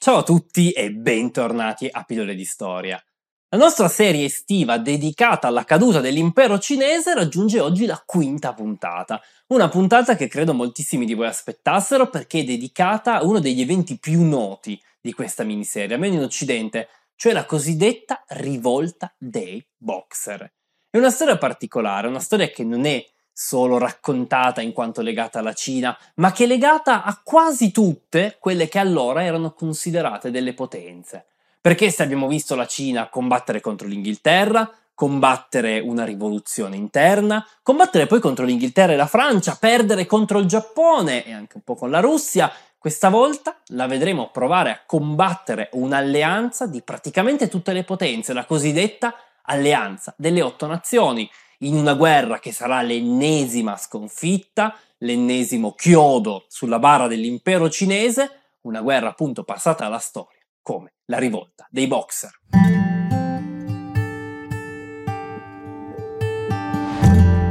Ciao a tutti e bentornati a Pillole di Storia. La nostra serie estiva dedicata alla caduta dell'impero cinese raggiunge oggi la quinta puntata. Una puntata che credo moltissimi di voi aspettassero perché è dedicata a uno degli eventi più noti di questa miniserie, almeno in Occidente, cioè la cosiddetta rivolta dei boxer. È una storia particolare, una storia che non è solo raccontata in quanto legata alla Cina, ma che è legata a quasi tutte quelle che allora erano considerate delle potenze. Perché se abbiamo visto la Cina combattere contro l'Inghilterra, combattere una rivoluzione interna, combattere poi contro l'Inghilterra e la Francia, perdere contro il Giappone e anche un po' con la Russia, questa volta la vedremo provare a combattere un'alleanza di praticamente tutte le potenze, la cosiddetta alleanza delle otto nazioni, in una guerra che sarà l'ennesima sconfitta, l'ennesimo chiodo sulla barra dell'impero cinese, una guerra appunto passata alla storia come la rivolta dei boxer.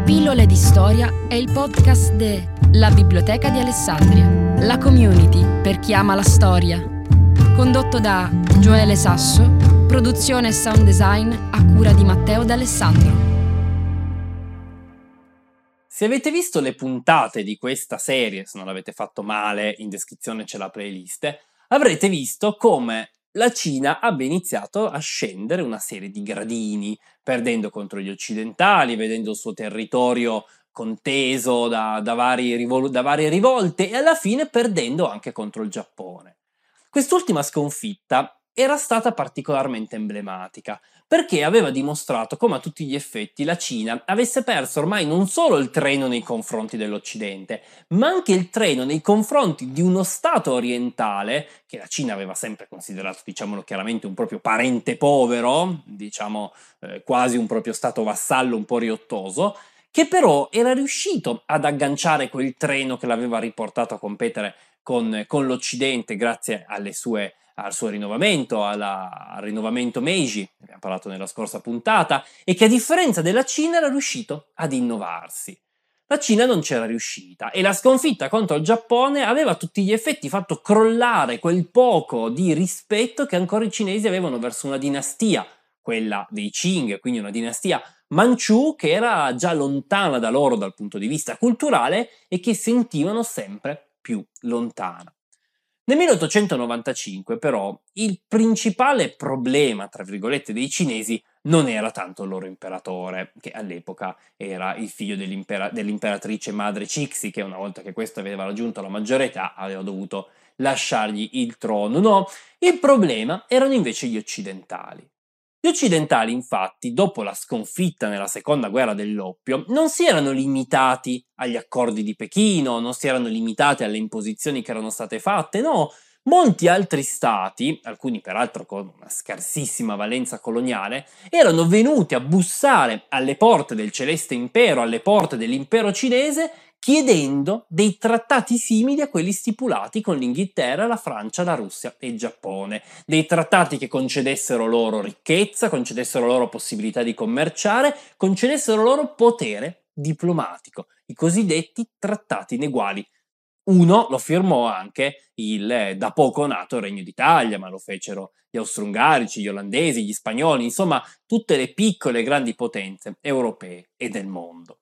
Pillole di storia è il podcast de La Biblioteca di Alessandria, la community per chi ama la storia. Condotto da Gioele Sasso, produzione e sound design a cura di Matteo D'Alessandro. Se avete visto le puntate di questa serie, se non l'avete fatto male, in descrizione c'è la playlist, avrete visto come la Cina abbia iniziato a scendere una serie di gradini, perdendo contro gli occidentali, vedendo il suo territorio conteso da, da, rivol- da varie rivolte e alla fine perdendo anche contro il Giappone. Quest'ultima sconfitta era stata particolarmente emblematica, perché aveva dimostrato come a tutti gli effetti la Cina avesse perso ormai non solo il treno nei confronti dell'Occidente, ma anche il treno nei confronti di uno Stato orientale, che la Cina aveva sempre considerato, diciamolo chiaramente, un proprio parente povero, diciamo eh, quasi un proprio Stato vassallo un po' riottoso, che però era riuscito ad agganciare quel treno che l'aveva riportato a competere con, con l'Occidente grazie alle sue al suo rinnovamento, alla, al rinnovamento Meiji, abbiamo parlato nella scorsa puntata, e che a differenza della Cina era riuscito ad innovarsi. La Cina non c'era riuscita e la sconfitta contro il Giappone aveva a tutti gli effetti fatto crollare quel poco di rispetto che ancora i cinesi avevano verso una dinastia, quella dei Qing, quindi una dinastia Manciù che era già lontana da loro dal punto di vista culturale e che sentivano sempre più lontana. Nel 1895 però il principale problema, tra virgolette, dei cinesi non era tanto il loro imperatore, che all'epoca era il figlio dell'impera- dell'imperatrice madre Cixi, che una volta che questo aveva raggiunto la maggiore età aveva dovuto lasciargli il trono. No, il problema erano invece gli occidentali. Gli occidentali, infatti, dopo la sconfitta nella seconda guerra dell'oppio, non si erano limitati agli accordi di Pechino, non si erano limitati alle imposizioni che erano state fatte, no, Molti altri stati, alcuni peraltro con una scarsissima valenza coloniale, erano venuti a bussare alle porte del Celeste Impero, alle porte dell'impero cinese, chiedendo dei trattati simili a quelli stipulati con l'Inghilterra, la Francia, la Russia e il Giappone. Dei trattati che concedessero loro ricchezza, concedessero loro possibilità di commerciare, concedessero loro potere diplomatico, i cosiddetti trattati ineguali. Uno lo firmò anche il eh, da poco nato Regno d'Italia, ma lo fecero gli austro-ungarici, gli olandesi, gli spagnoli, insomma tutte le piccole e grandi potenze europee e del mondo.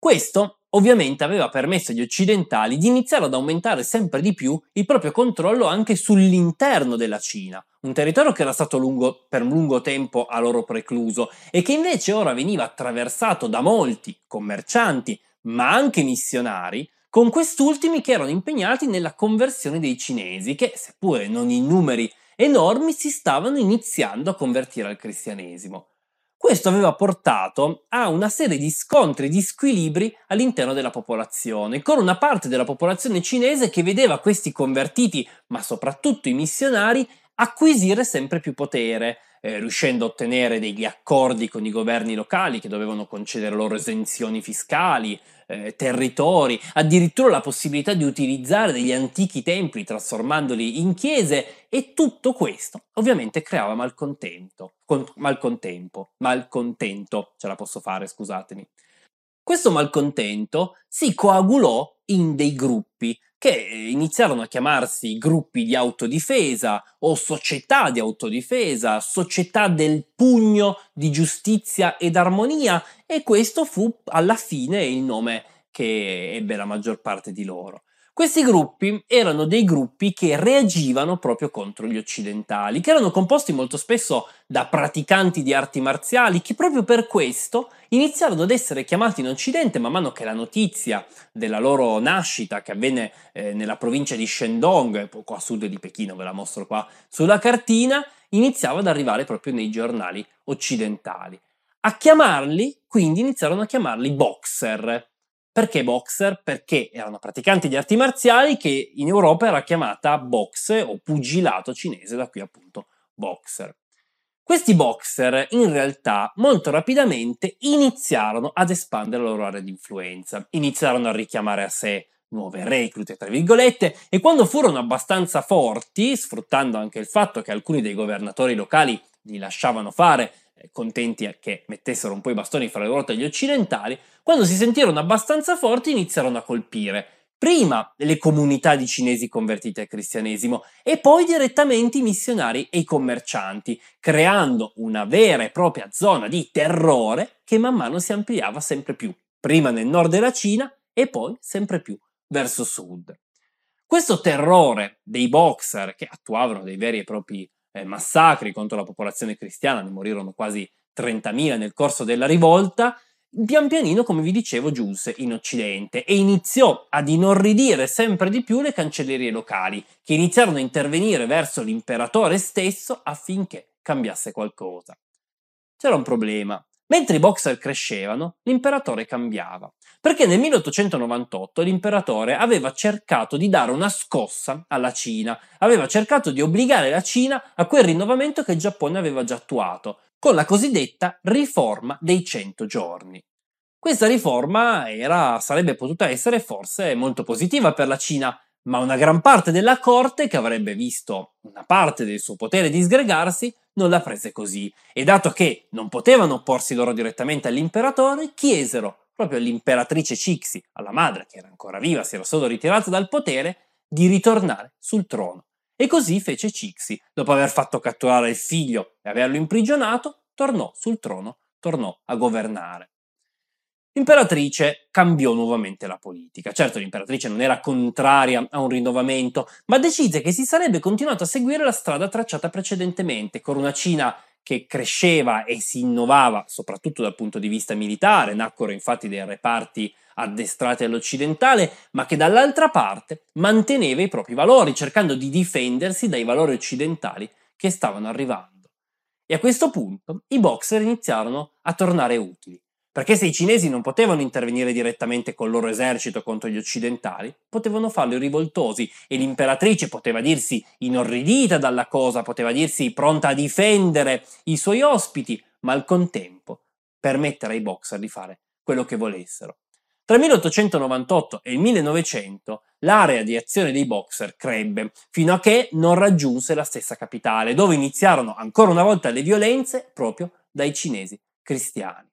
Questo ovviamente aveva permesso agli occidentali di iniziare ad aumentare sempre di più il proprio controllo anche sull'interno della Cina, un territorio che era stato lungo, per lungo tempo a loro precluso e che invece ora veniva attraversato da molti commercianti, ma anche missionari, con quest'ultimi che erano impegnati nella conversione dei cinesi, che seppure non in numeri enormi si stavano iniziando a convertire al cristianesimo. Questo aveva portato a una serie di scontri, di squilibri all'interno della popolazione, con una parte della popolazione cinese che vedeva questi convertiti, ma soprattutto i missionari, acquisire sempre più potere, eh, riuscendo a ottenere degli accordi con i governi locali che dovevano concedere loro esenzioni fiscali, eh, territori, addirittura la possibilità di utilizzare degli antichi templi trasformandoli in chiese e tutto questo ovviamente creava malcontento, con, malcontempo, malcontento, ce la posso fare, scusatemi. Questo malcontento si coagulò in dei gruppi che iniziarono a chiamarsi gruppi di autodifesa o società di autodifesa, società del pugno di giustizia ed armonia e questo fu alla fine il nome che ebbe la maggior parte di loro. Questi gruppi erano dei gruppi che reagivano proprio contro gli occidentali, che erano composti molto spesso da praticanti di arti marziali, che proprio per questo iniziarono ad essere chiamati in Occidente man mano che la notizia della loro nascita, che avvenne eh, nella provincia di Shandong, poco a sud di Pechino, ve la mostro qua sulla cartina, iniziava ad arrivare proprio nei giornali occidentali. A chiamarli, quindi iniziarono a chiamarli boxer, perché boxer? Perché erano praticanti di arti marziali che in Europa era chiamata boxe o pugilato cinese, da qui appunto boxer. Questi boxer in realtà molto rapidamente iniziarono ad espandere la loro area di influenza, iniziarono a richiamare a sé nuove reclute, tra virgolette, e quando furono abbastanza forti, sfruttando anche il fatto che alcuni dei governatori locali li lasciavano fare contenti che mettessero un po' i bastoni fra le ruote agli occidentali, quando si sentirono abbastanza forti iniziarono a colpire prima le comunità di cinesi convertiti al cristianesimo e poi direttamente i missionari e i commercianti, creando una vera e propria zona di terrore che man mano si ampliava sempre più, prima nel nord della Cina e poi sempre più verso sud. Questo terrore dei boxer che attuavano dei veri e propri eh, massacri contro la popolazione cristiana, ne morirono quasi 30.000 nel corso della rivolta, pian pianino, come vi dicevo, giunse in Occidente e iniziò ad inorridire sempre di più le cancellerie locali, che iniziarono a intervenire verso l'imperatore stesso affinché cambiasse qualcosa. C'era un problema. Mentre i boxer crescevano, l'imperatore cambiava, perché nel 1898 l'imperatore aveva cercato di dare una scossa alla Cina, aveva cercato di obbligare la Cina a quel rinnovamento che il Giappone aveva già attuato, con la cosiddetta riforma dei 100 giorni. Questa riforma era, sarebbe potuta essere forse molto positiva per la Cina, ma una gran parte della corte, che avrebbe visto una parte del suo potere disgregarsi, non la prese così, e dato che non potevano opporsi loro direttamente all'imperatore, chiesero proprio all'imperatrice Cixi, alla madre che era ancora viva, si era solo ritirata dal potere, di ritornare sul trono. E così fece Cixi, dopo aver fatto catturare il figlio e averlo imprigionato, tornò sul trono, tornò a governare. L'imperatrice cambiò nuovamente la politica. Certo, l'imperatrice non era contraria a un rinnovamento, ma decise che si sarebbe continuato a seguire la strada tracciata precedentemente, con una Cina che cresceva e si innovava, soprattutto dal punto di vista militare, nacquero infatti dei reparti addestrati all'occidentale, ma che dall'altra parte manteneva i propri valori, cercando di difendersi dai valori occidentali che stavano arrivando. E a questo punto i boxer iniziarono a tornare utili. Perché se i cinesi non potevano intervenire direttamente col loro esercito contro gli occidentali, potevano farlo i rivoltosi e l'imperatrice poteva dirsi inorridita dalla cosa, poteva dirsi pronta a difendere i suoi ospiti, ma al contempo permettere ai boxer di fare quello che volessero. Tra il 1898 e il 1900 l'area di azione dei boxer crebbe, fino a che non raggiunse la stessa capitale, dove iniziarono ancora una volta le violenze proprio dai cinesi cristiani.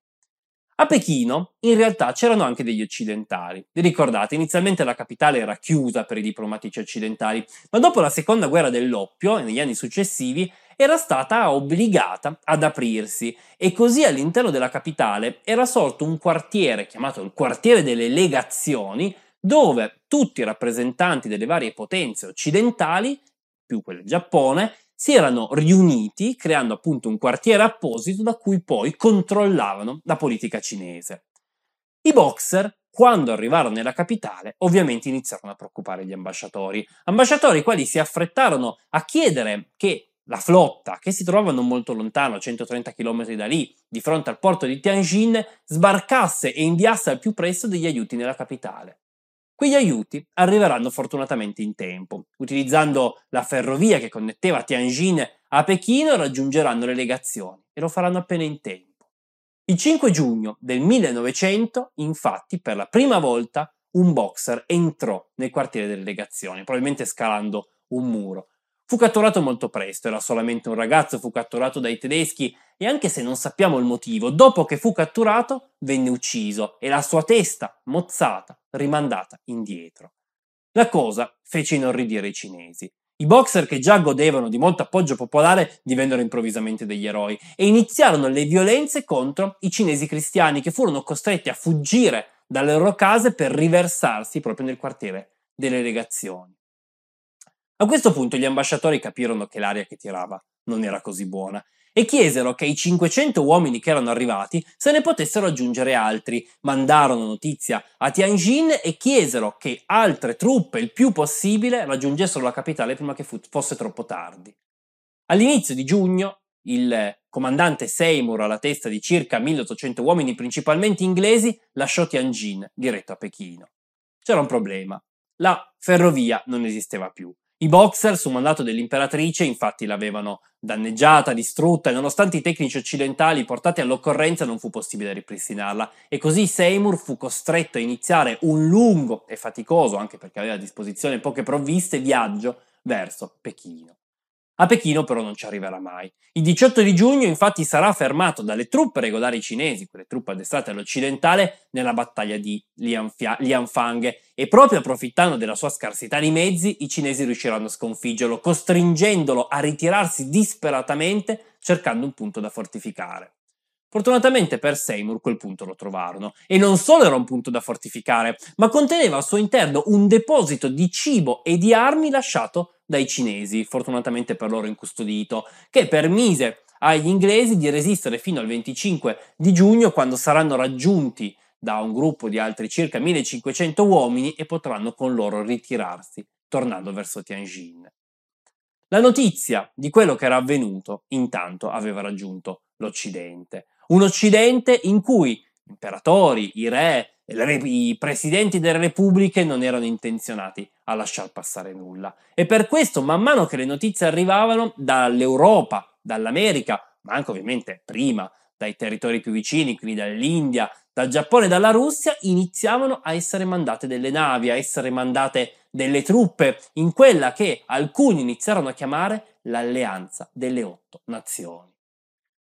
A Pechino in realtà c'erano anche degli occidentali. Vi ricordate, inizialmente la capitale era chiusa per i diplomatici occidentali, ma dopo la seconda guerra dell'oppio e negli anni successivi era stata obbligata ad aprirsi e così all'interno della capitale era sorto un quartiere chiamato il quartiere delle legazioni dove tutti i rappresentanti delle varie potenze occidentali, più quelle del Giappone, si erano riuniti creando appunto un quartiere apposito da cui poi controllavano la politica cinese. I boxer, quando arrivarono nella capitale, ovviamente iniziarono a preoccupare gli ambasciatori, ambasciatori quali si affrettarono a chiedere che la flotta, che si trovava non molto lontano, 130 km da lì, di fronte al porto di Tianjin, sbarcasse e inviasse al più presto degli aiuti nella capitale. Quegli aiuti arriveranno fortunatamente in tempo. Utilizzando la ferrovia che connetteva Tianjin a Pechino raggiungeranno le legazioni e lo faranno appena in tempo. Il 5 giugno del 1900, infatti, per la prima volta un boxer entrò nel quartiere delle legazioni, probabilmente scalando un muro. Fu catturato molto presto, era solamente un ragazzo, fu catturato dai tedeschi e anche se non sappiamo il motivo, dopo che fu catturato venne ucciso e la sua testa, mozzata, rimandata indietro. La cosa fece inorridire i cinesi. I boxer che già godevano di molto appoggio popolare divennero improvvisamente degli eroi e iniziarono le violenze contro i cinesi cristiani che furono costretti a fuggire dalle loro case per riversarsi proprio nel quartiere delle legazioni. A questo punto gli ambasciatori capirono che l'aria che tirava non era così buona e chiesero che i 500 uomini che erano arrivati se ne potessero aggiungere altri. Mandarono notizia a Tianjin e chiesero che altre truppe, il più possibile, raggiungessero la capitale prima che fosse troppo tardi. All'inizio di giugno, il comandante Seymour, alla testa di circa 1800 uomini principalmente inglesi, lasciò Tianjin diretto a Pechino. C'era un problema. La ferrovia non esisteva più i boxer, su mandato dell'imperatrice, infatti l'avevano danneggiata, distrutta e nonostante i tecnici occidentali portati all'occorrenza non fu possibile ripristinarla e così Seymour fu costretto a iniziare un lungo e faticoso, anche perché aveva a disposizione poche provviste, viaggio verso Pechino. A Pechino però non ci arriverà mai. Il 18 di giugno infatti sarà fermato dalle truppe regolari cinesi, quelle truppe addestrate all'occidentale, nella battaglia di Lianfang e proprio approfittando della sua scarsità di mezzi i cinesi riusciranno a sconfiggerlo, costringendolo a ritirarsi disperatamente cercando un punto da fortificare. Fortunatamente per Seymour quel punto lo trovarono e non solo era un punto da fortificare, ma conteneva al suo interno un deposito di cibo e di armi lasciato dai cinesi, fortunatamente per loro incustodito, che permise agli inglesi di resistere fino al 25 di giugno quando saranno raggiunti da un gruppo di altri circa 1500 uomini e potranno con loro ritirarsi, tornando verso Tianjin. La notizia di quello che era avvenuto intanto aveva raggiunto l'Occidente, un Occidente in cui imperatori, i re, i presidenti delle repubbliche non erano intenzionati a lasciar passare nulla. E per questo, man mano che le notizie arrivavano dall'Europa, dall'America, ma anche ovviamente prima dai territori più vicini, quindi dall'India, dal Giappone e dalla Russia, iniziavano a essere mandate delle navi, a essere mandate delle truppe in quella che alcuni iniziarono a chiamare l'alleanza delle otto nazioni.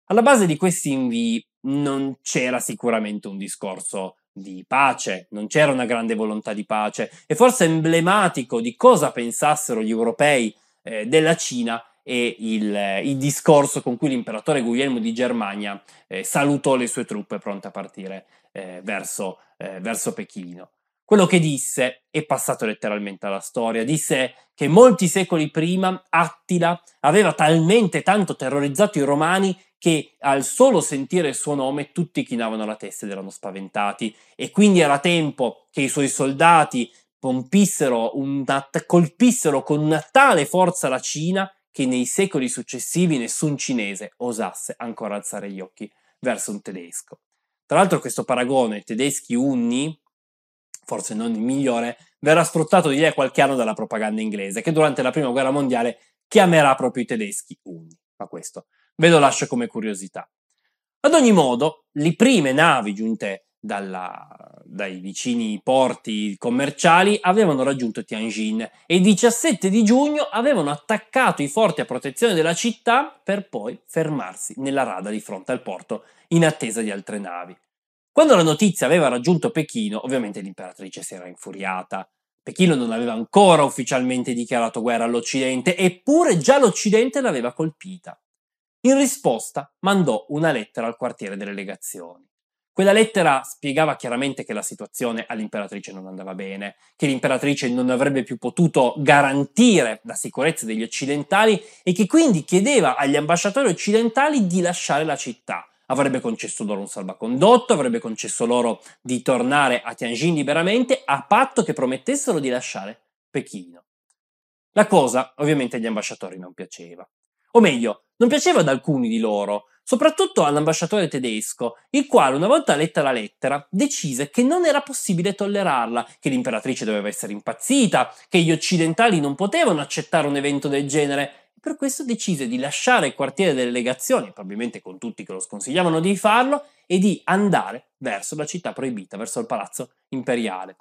Alla base di questi invii non c'era sicuramente un discorso di pace, non c'era una grande volontà di pace e forse emblematico di cosa pensassero gli europei eh, della Cina e il, il, discorso con cui l'imperatore Guglielmo di Germania eh, salutò le sue truppe pronte a partire eh, verso, eh, verso Pechino. Quello che disse è passato letteralmente alla storia. Disse che molti secoli prima Attila aveva talmente tanto terrorizzato i romani che al solo sentire il suo nome tutti chinavano la testa ed erano spaventati e quindi era tempo che i suoi soldati una, colpissero con una tale forza la Cina che nei secoli successivi nessun cinese osasse ancora alzare gli occhi verso un tedesco. Tra l'altro questo paragone tedeschi-unni, forse non il migliore, verrà sfruttato di a qualche anno dalla propaganda inglese, che durante la prima guerra mondiale chiamerà proprio i tedeschi unni. Ma questo Ve lo lascio come curiosità. Ad ogni modo, le prime navi giunte dalla, dai vicini porti commerciali avevano raggiunto Tianjin e il 17 di giugno avevano attaccato i forti a protezione della città per poi fermarsi nella rada di fronte al porto in attesa di altre navi. Quando la notizia aveva raggiunto Pechino, ovviamente l'imperatrice si era infuriata. Pechino non aveva ancora ufficialmente dichiarato guerra all'Occidente, eppure già l'Occidente l'aveva colpita. In risposta mandò una lettera al quartiere delle legazioni. Quella lettera spiegava chiaramente che la situazione all'imperatrice non andava bene, che l'imperatrice non avrebbe più potuto garantire la sicurezza degli occidentali e che quindi chiedeva agli ambasciatori occidentali di lasciare la città. Avrebbe concesso loro un salvacondotto, avrebbe concesso loro di tornare a Tianjin liberamente, a patto che promettessero di lasciare Pechino. La cosa ovviamente agli ambasciatori non piaceva. O meglio, non piaceva ad alcuni di loro, soprattutto all'ambasciatore tedesco, il quale una volta letta la lettera decise che non era possibile tollerarla, che l'imperatrice doveva essere impazzita, che gli occidentali non potevano accettare un evento del genere per questo decise di lasciare il quartiere delle legazioni, probabilmente con tutti che lo sconsigliavano di farlo, e di andare verso la città proibita, verso il palazzo imperiale.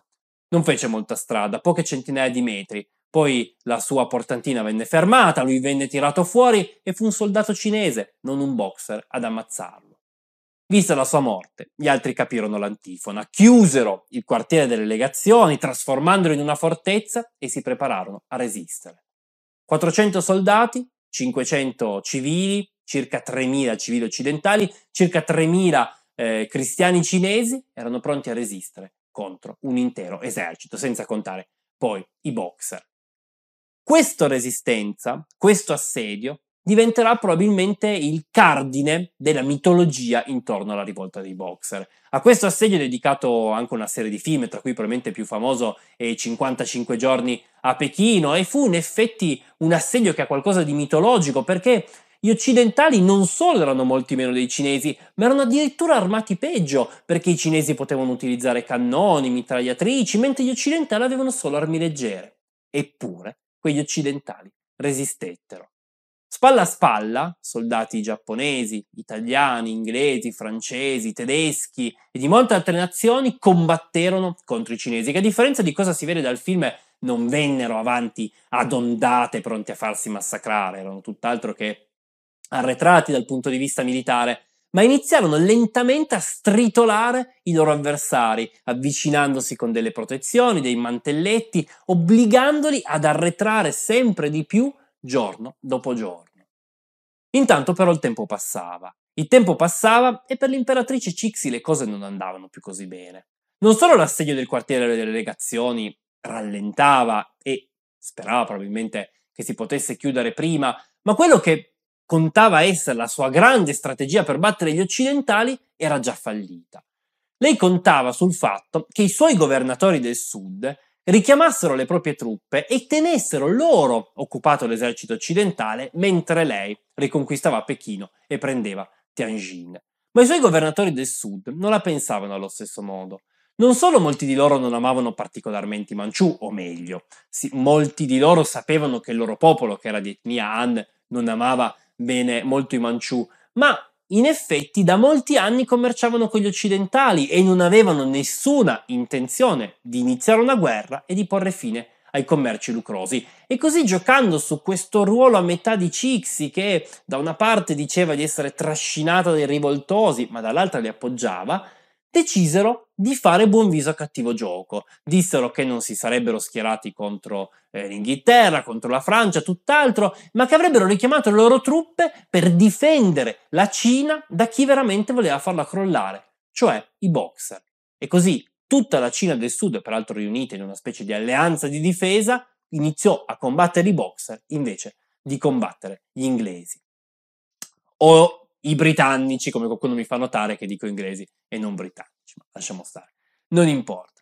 Non fece molta strada, poche centinaia di metri, poi la sua portantina venne fermata, lui venne tirato fuori e fu un soldato cinese, non un boxer, ad ammazzarlo. Vista la sua morte, gli altri capirono l'antifona, chiusero il quartiere delle legazioni, trasformandolo in una fortezza e si prepararono a resistere. 400 soldati, 500 civili, circa 3.000 civili occidentali, circa 3.000 eh, cristiani cinesi erano pronti a resistere contro un intero esercito, senza contare poi i boxer. Questa resistenza, questo assedio, diventerà probabilmente il cardine della mitologia intorno alla rivolta dei Boxer. A questo assedio è dedicato anche una serie di film, tra cui probabilmente il più famoso è 55 giorni a Pechino, e fu in effetti un assedio che ha qualcosa di mitologico, perché gli occidentali non solo erano molti meno dei cinesi, ma erano addirittura armati peggio, perché i cinesi potevano utilizzare cannoni, mitragliatrici, mentre gli occidentali avevano solo armi leggere. Eppure, quegli occidentali resistettero. Spalla a spalla, soldati giapponesi, italiani, inglesi, francesi, tedeschi e di molte altre nazioni combatterono contro i cinesi, che a differenza di cosa si vede dal film non vennero avanti ad ondate pronti a farsi massacrare, erano tutt'altro che arretrati dal punto di vista militare, ma iniziarono lentamente a stritolare i loro avversari, avvicinandosi con delle protezioni, dei mantelletti, obbligandoli ad arretrare sempre di più giorno dopo giorno. Intanto però il tempo passava. Il tempo passava e per l'imperatrice Cixi le cose non andavano più così bene. Non solo l'assedio del quartiere delle legazioni rallentava e sperava probabilmente che si potesse chiudere prima, ma quello che contava essere la sua grande strategia per battere gli occidentali era già fallita. Lei contava sul fatto che i suoi governatori del sud richiamassero le proprie truppe e tenessero loro occupato l'esercito occidentale mentre lei riconquistava Pechino e prendeva Tianjin. Ma i suoi governatori del sud non la pensavano allo stesso modo. Non solo molti di loro non amavano particolarmente i Manciù, o meglio, sì, molti di loro sapevano che il loro popolo, che era di etnia Han, non amava bene molto i Manciù, ma in effetti da molti anni commerciavano con gli occidentali e non avevano nessuna intenzione di iniziare una guerra e di porre fine ai commerci lucrosi. E così giocando su questo ruolo a metà di Cixi, che da una parte diceva di essere trascinata dai rivoltosi, ma dall'altra li appoggiava, decisero di fare buon viso a cattivo gioco. Dissero che non si sarebbero schierati contro eh, l'Inghilterra, contro la Francia, tutt'altro, ma che avrebbero richiamato le loro truppe per difendere la Cina da chi veramente voleva farla crollare, cioè i boxer. E così tutta la Cina del Sud, peraltro riunita in una specie di alleanza di difesa, iniziò a combattere i boxer invece di combattere gli inglesi. O i britannici, come qualcuno mi fa notare che dico inglesi e non britannici, ma lasciamo stare. Non importa.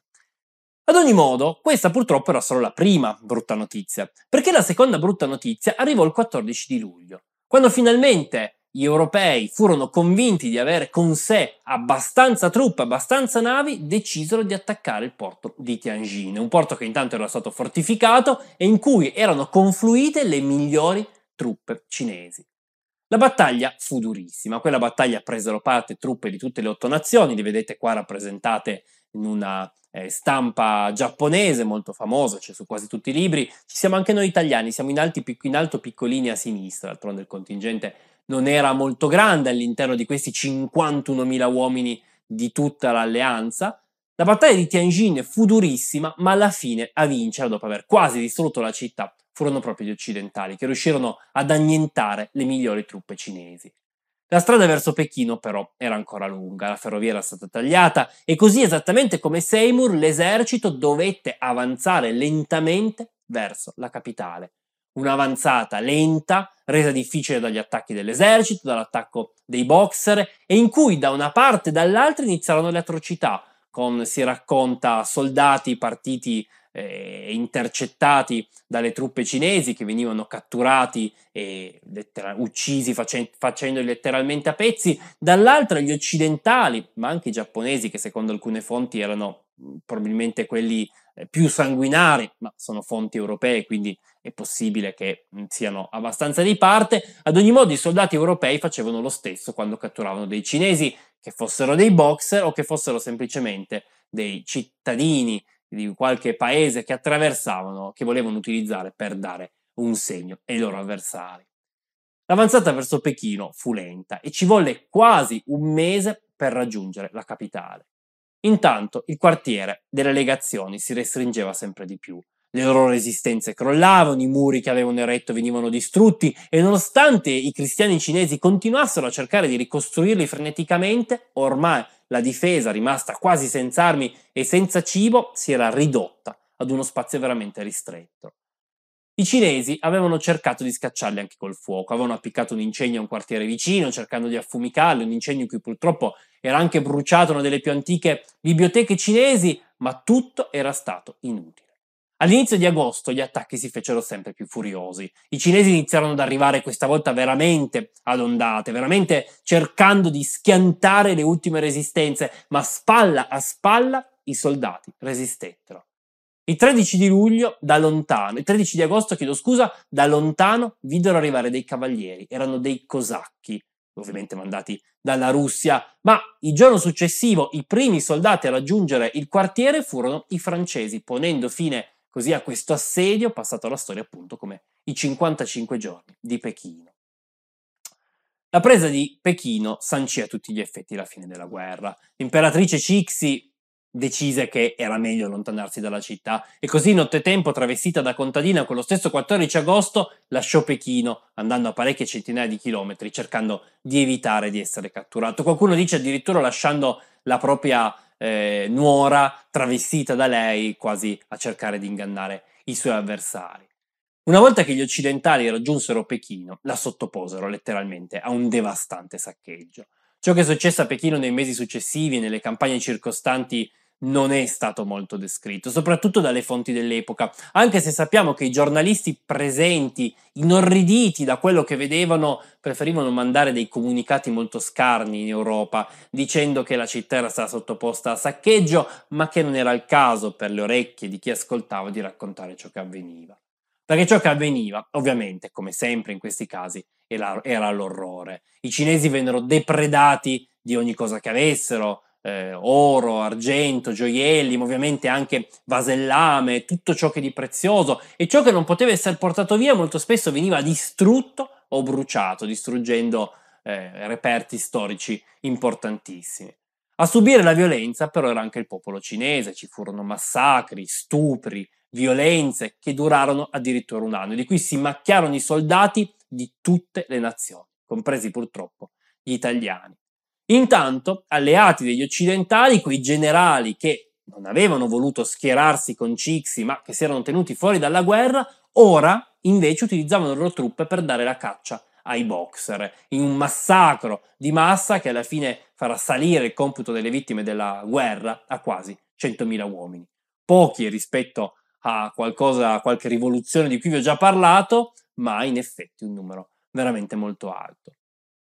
Ad ogni modo, questa purtroppo era solo la prima brutta notizia, perché la seconda brutta notizia arrivò il 14 di luglio, quando finalmente gli europei furono convinti di avere con sé abbastanza truppe, abbastanza navi, decisero di attaccare il porto di Tianjin, un porto che intanto era stato fortificato e in cui erano confluite le migliori truppe cinesi. La battaglia fu durissima, quella battaglia presero parte truppe di tutte le otto nazioni, li vedete qua rappresentate in una eh, stampa giapponese molto famosa, c'è cioè su quasi tutti i libri, ci siamo anche noi italiani, siamo in, alti, in alto piccolini a sinistra, d'altronde il contingente non era molto grande all'interno di questi 51.000 uomini di tutta l'alleanza, La battaglia di Tianjin fu durissima, ma alla fine a vincere, dopo aver quasi distrutto la città, furono proprio gli occidentali, che riuscirono ad annientare le migliori truppe cinesi. La strada verso Pechino però era ancora lunga, la ferrovia era stata tagliata e così esattamente come Seymour l'esercito dovette avanzare lentamente verso la capitale. Un'avanzata lenta, resa difficile dagli attacchi dell'esercito, dall'attacco dei boxer e in cui da una parte e dall'altra iniziarono le atrocità, con si racconta soldati partiti eh, intercettati dalle truppe cinesi che venivano catturati e lettera- uccisi facen- facendoli letteralmente a pezzi, dall'altra gli occidentali, ma anche i giapponesi che secondo alcune fonti erano probabilmente quelli eh, più sanguinari, ma sono fonti europee, quindi è possibile che siano abbastanza di parte. Ad ogni modo i soldati europei facevano lo stesso quando catturavano dei cinesi, che fossero dei boxer o che fossero semplicemente dei cittadini di qualche paese che attraversavano, che volevano utilizzare per dare un segno ai loro avversari. L'avanzata verso Pechino fu lenta e ci volle quasi un mese per raggiungere la capitale. Intanto il quartiere delle legazioni si restringeva sempre di più. Le loro resistenze crollavano, i muri che avevano eretto venivano distrutti e nonostante i cristiani cinesi continuassero a cercare di ricostruirli freneticamente, ormai la difesa, rimasta quasi senza armi e senza cibo, si era ridotta ad uno spazio veramente ristretto. I cinesi avevano cercato di scacciarli anche col fuoco, avevano appiccato un incendio a un quartiere vicino cercando di affumicarli, un incendio in cui purtroppo era anche bruciato una delle più antiche biblioteche cinesi, ma tutto era stato inutile. All'inizio di agosto gli attacchi si fecero sempre più furiosi. I cinesi iniziarono ad arrivare questa volta veramente ad ondate, veramente cercando di schiantare le ultime resistenze, ma spalla a spalla i soldati resistettero. Il 13 di luglio, da lontano, il 13 di agosto, chiedo scusa, da lontano videro arrivare dei cavalieri, erano dei cosacchi, ovviamente mandati dalla Russia, ma il giorno successivo i primi soldati a raggiungere il quartiere furono i francesi, ponendo fine così a questo assedio passato alla storia appunto come i 55 giorni di Pechino. La presa di Pechino sancì a tutti gli effetti la fine della guerra. L'imperatrice Cixi decise che era meglio allontanarsi dalla città e così nottetempo, travestita da contadina, quello stesso 14 agosto lasciò Pechino, andando a parecchie centinaia di chilometri, cercando di evitare di essere catturato. Qualcuno dice addirittura lasciando la propria eh, nuora travestita da lei quasi a cercare di ingannare i suoi avversari. Una volta che gli occidentali raggiunsero Pechino, la sottoposero letteralmente a un devastante saccheggio. Ciò che è successo a Pechino nei mesi successivi e nelle campagne circostanti non è stato molto descritto, soprattutto dalle fonti dell'epoca, anche se sappiamo che i giornalisti presenti, inorriditi da quello che vedevano, preferivano mandare dei comunicati molto scarni in Europa, dicendo che la città era stata sottoposta a saccheggio, ma che non era il caso per le orecchie di chi ascoltava di raccontare ciò che avveniva. Perché ciò che avveniva, ovviamente, come sempre in questi casi, era, l'orrore. I cinesi vennero depredati di ogni cosa che avessero, eh, oro, argento, gioielli, ma ovviamente anche vasellame, tutto ciò che di prezioso e ciò che non poteva essere portato via molto spesso veniva distrutto o bruciato, distruggendo eh, reperti storici importantissimi. A subire la violenza però era anche il popolo cinese, ci furono massacri, stupri, violenze che durarono addirittura un anno, di cui si macchiarono i soldati di tutte le nazioni, compresi purtroppo gli italiani. Intanto, alleati degli occidentali, quei generali che non avevano voluto schierarsi con Cixi, ma che si erano tenuti fuori dalla guerra, ora invece utilizzavano le loro truppe per dare la caccia ai boxer, in un massacro di massa che alla fine farà salire il computo delle vittime della guerra a quasi 100.000 uomini. Pochi rispetto a qualcosa, a qualche rivoluzione di cui vi ho già parlato, ma in effetti un numero veramente molto alto.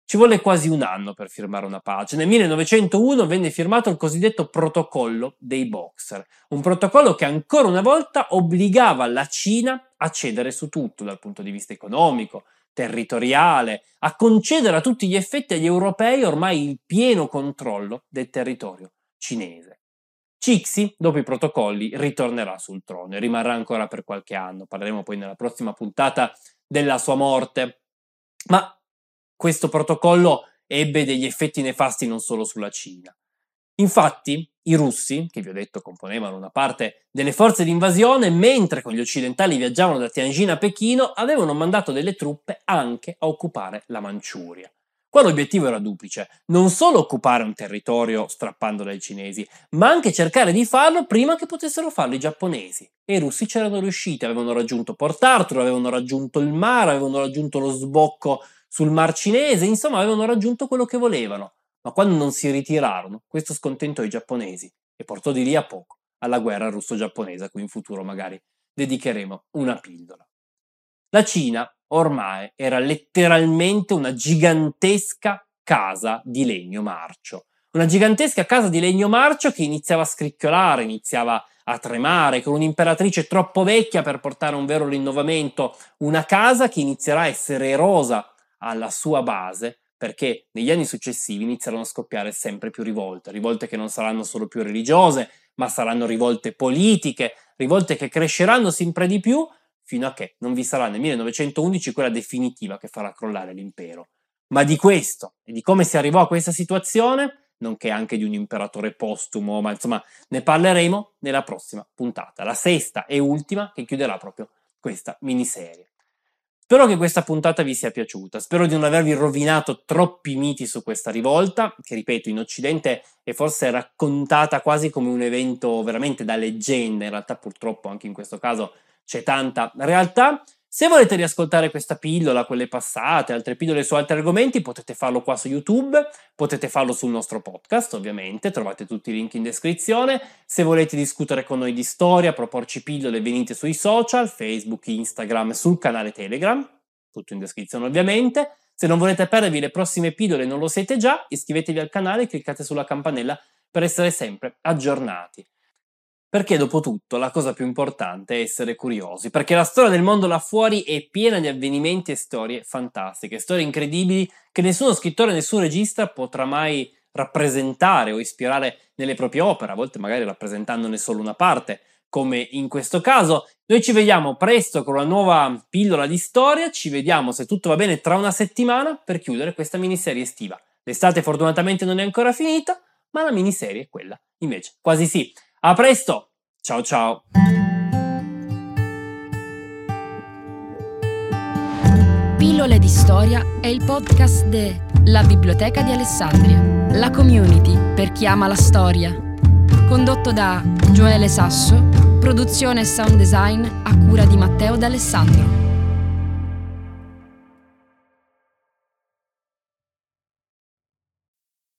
Ci volle quasi un anno per firmare una pace. Nel 1901 venne firmato il cosiddetto protocollo dei Boxer, un protocollo che ancora una volta obbligava la Cina a cedere su tutto dal punto di vista economico, territoriale, a concedere a tutti gli effetti agli europei ormai il pieno controllo del territorio cinese. Cixi, dopo i protocolli, ritornerà sul trono e rimarrà ancora per qualche anno. Parleremo poi nella prossima puntata della sua morte. Ma questo protocollo ebbe degli effetti nefasti non solo sulla Cina. Infatti, i russi, che vi ho detto componevano una parte delle forze di invasione, mentre con gli occidentali viaggiavano da Tianjin a Pechino, avevano mandato delle truppe anche a occupare la Manciuria. Qua l'obiettivo era duplice, non solo occupare un territorio strappandolo ai cinesi, ma anche cercare di farlo prima che potessero farlo i giapponesi. E i russi c'erano riusciti, avevano raggiunto Port Arthur, avevano raggiunto il mare, avevano raggiunto lo sbocco sul Mar Cinese, insomma avevano raggiunto quello che volevano ma quando non si ritirarono, questo scontentò i giapponesi e portò di lì a poco alla guerra russo-giapponese, a cui in futuro magari dedicheremo una pillola. La Cina ormai era letteralmente una gigantesca casa di legno marcio. Una gigantesca casa di legno marcio che iniziava a scricchiolare, iniziava a tremare, con un'imperatrice troppo vecchia per portare un vero rinnovamento, una casa che inizierà a essere erosa alla sua base perché negli anni successivi inizieranno a scoppiare sempre più rivolte, rivolte che non saranno solo più religiose, ma saranno rivolte politiche, rivolte che cresceranno sempre di più fino a che non vi sarà nel 1911 quella definitiva che farà crollare l'impero. Ma di questo e di come si arrivò a questa situazione, nonché anche di un imperatore postumo, ma insomma ne parleremo nella prossima puntata, la sesta e ultima che chiuderà proprio questa miniserie. Spero che questa puntata vi sia piaciuta, spero di non avervi rovinato troppi miti su questa rivolta, che ripeto in Occidente è forse raccontata quasi come un evento veramente da leggenda, in realtà purtroppo anche in questo caso c'è tanta realtà. Se volete riascoltare questa pillola, quelle passate, altre pillole su altri argomenti, potete farlo qua su YouTube, potete farlo sul nostro podcast, ovviamente, trovate tutti i link in descrizione. Se volete discutere con noi di storia, proporci pillole, venite sui social, Facebook, Instagram, sul canale Telegram, tutto in descrizione ovviamente. Se non volete perdervi le prossime pillole e non lo siete già, iscrivetevi al canale e cliccate sulla campanella per essere sempre aggiornati. Perché dopo tutto la cosa più importante è essere curiosi, perché la storia del mondo là fuori è piena di avvenimenti e storie fantastiche, storie incredibili che nessuno scrittore, nessun regista potrà mai rappresentare o ispirare nelle proprie opere, a volte magari rappresentandone solo una parte, come in questo caso. Noi ci vediamo presto con una nuova pillola di storia, ci vediamo se tutto va bene tra una settimana per chiudere questa miniserie estiva. L'estate fortunatamente non è ancora finita, ma la miniserie è quella invece quasi sì. A presto! Ciao ciao! Pillole di storia è il podcast de La Biblioteca di Alessandria, la community per chi ama la storia. Condotto da Gioele Sasso, produzione e sound design a cura di Matteo D'Alessandro.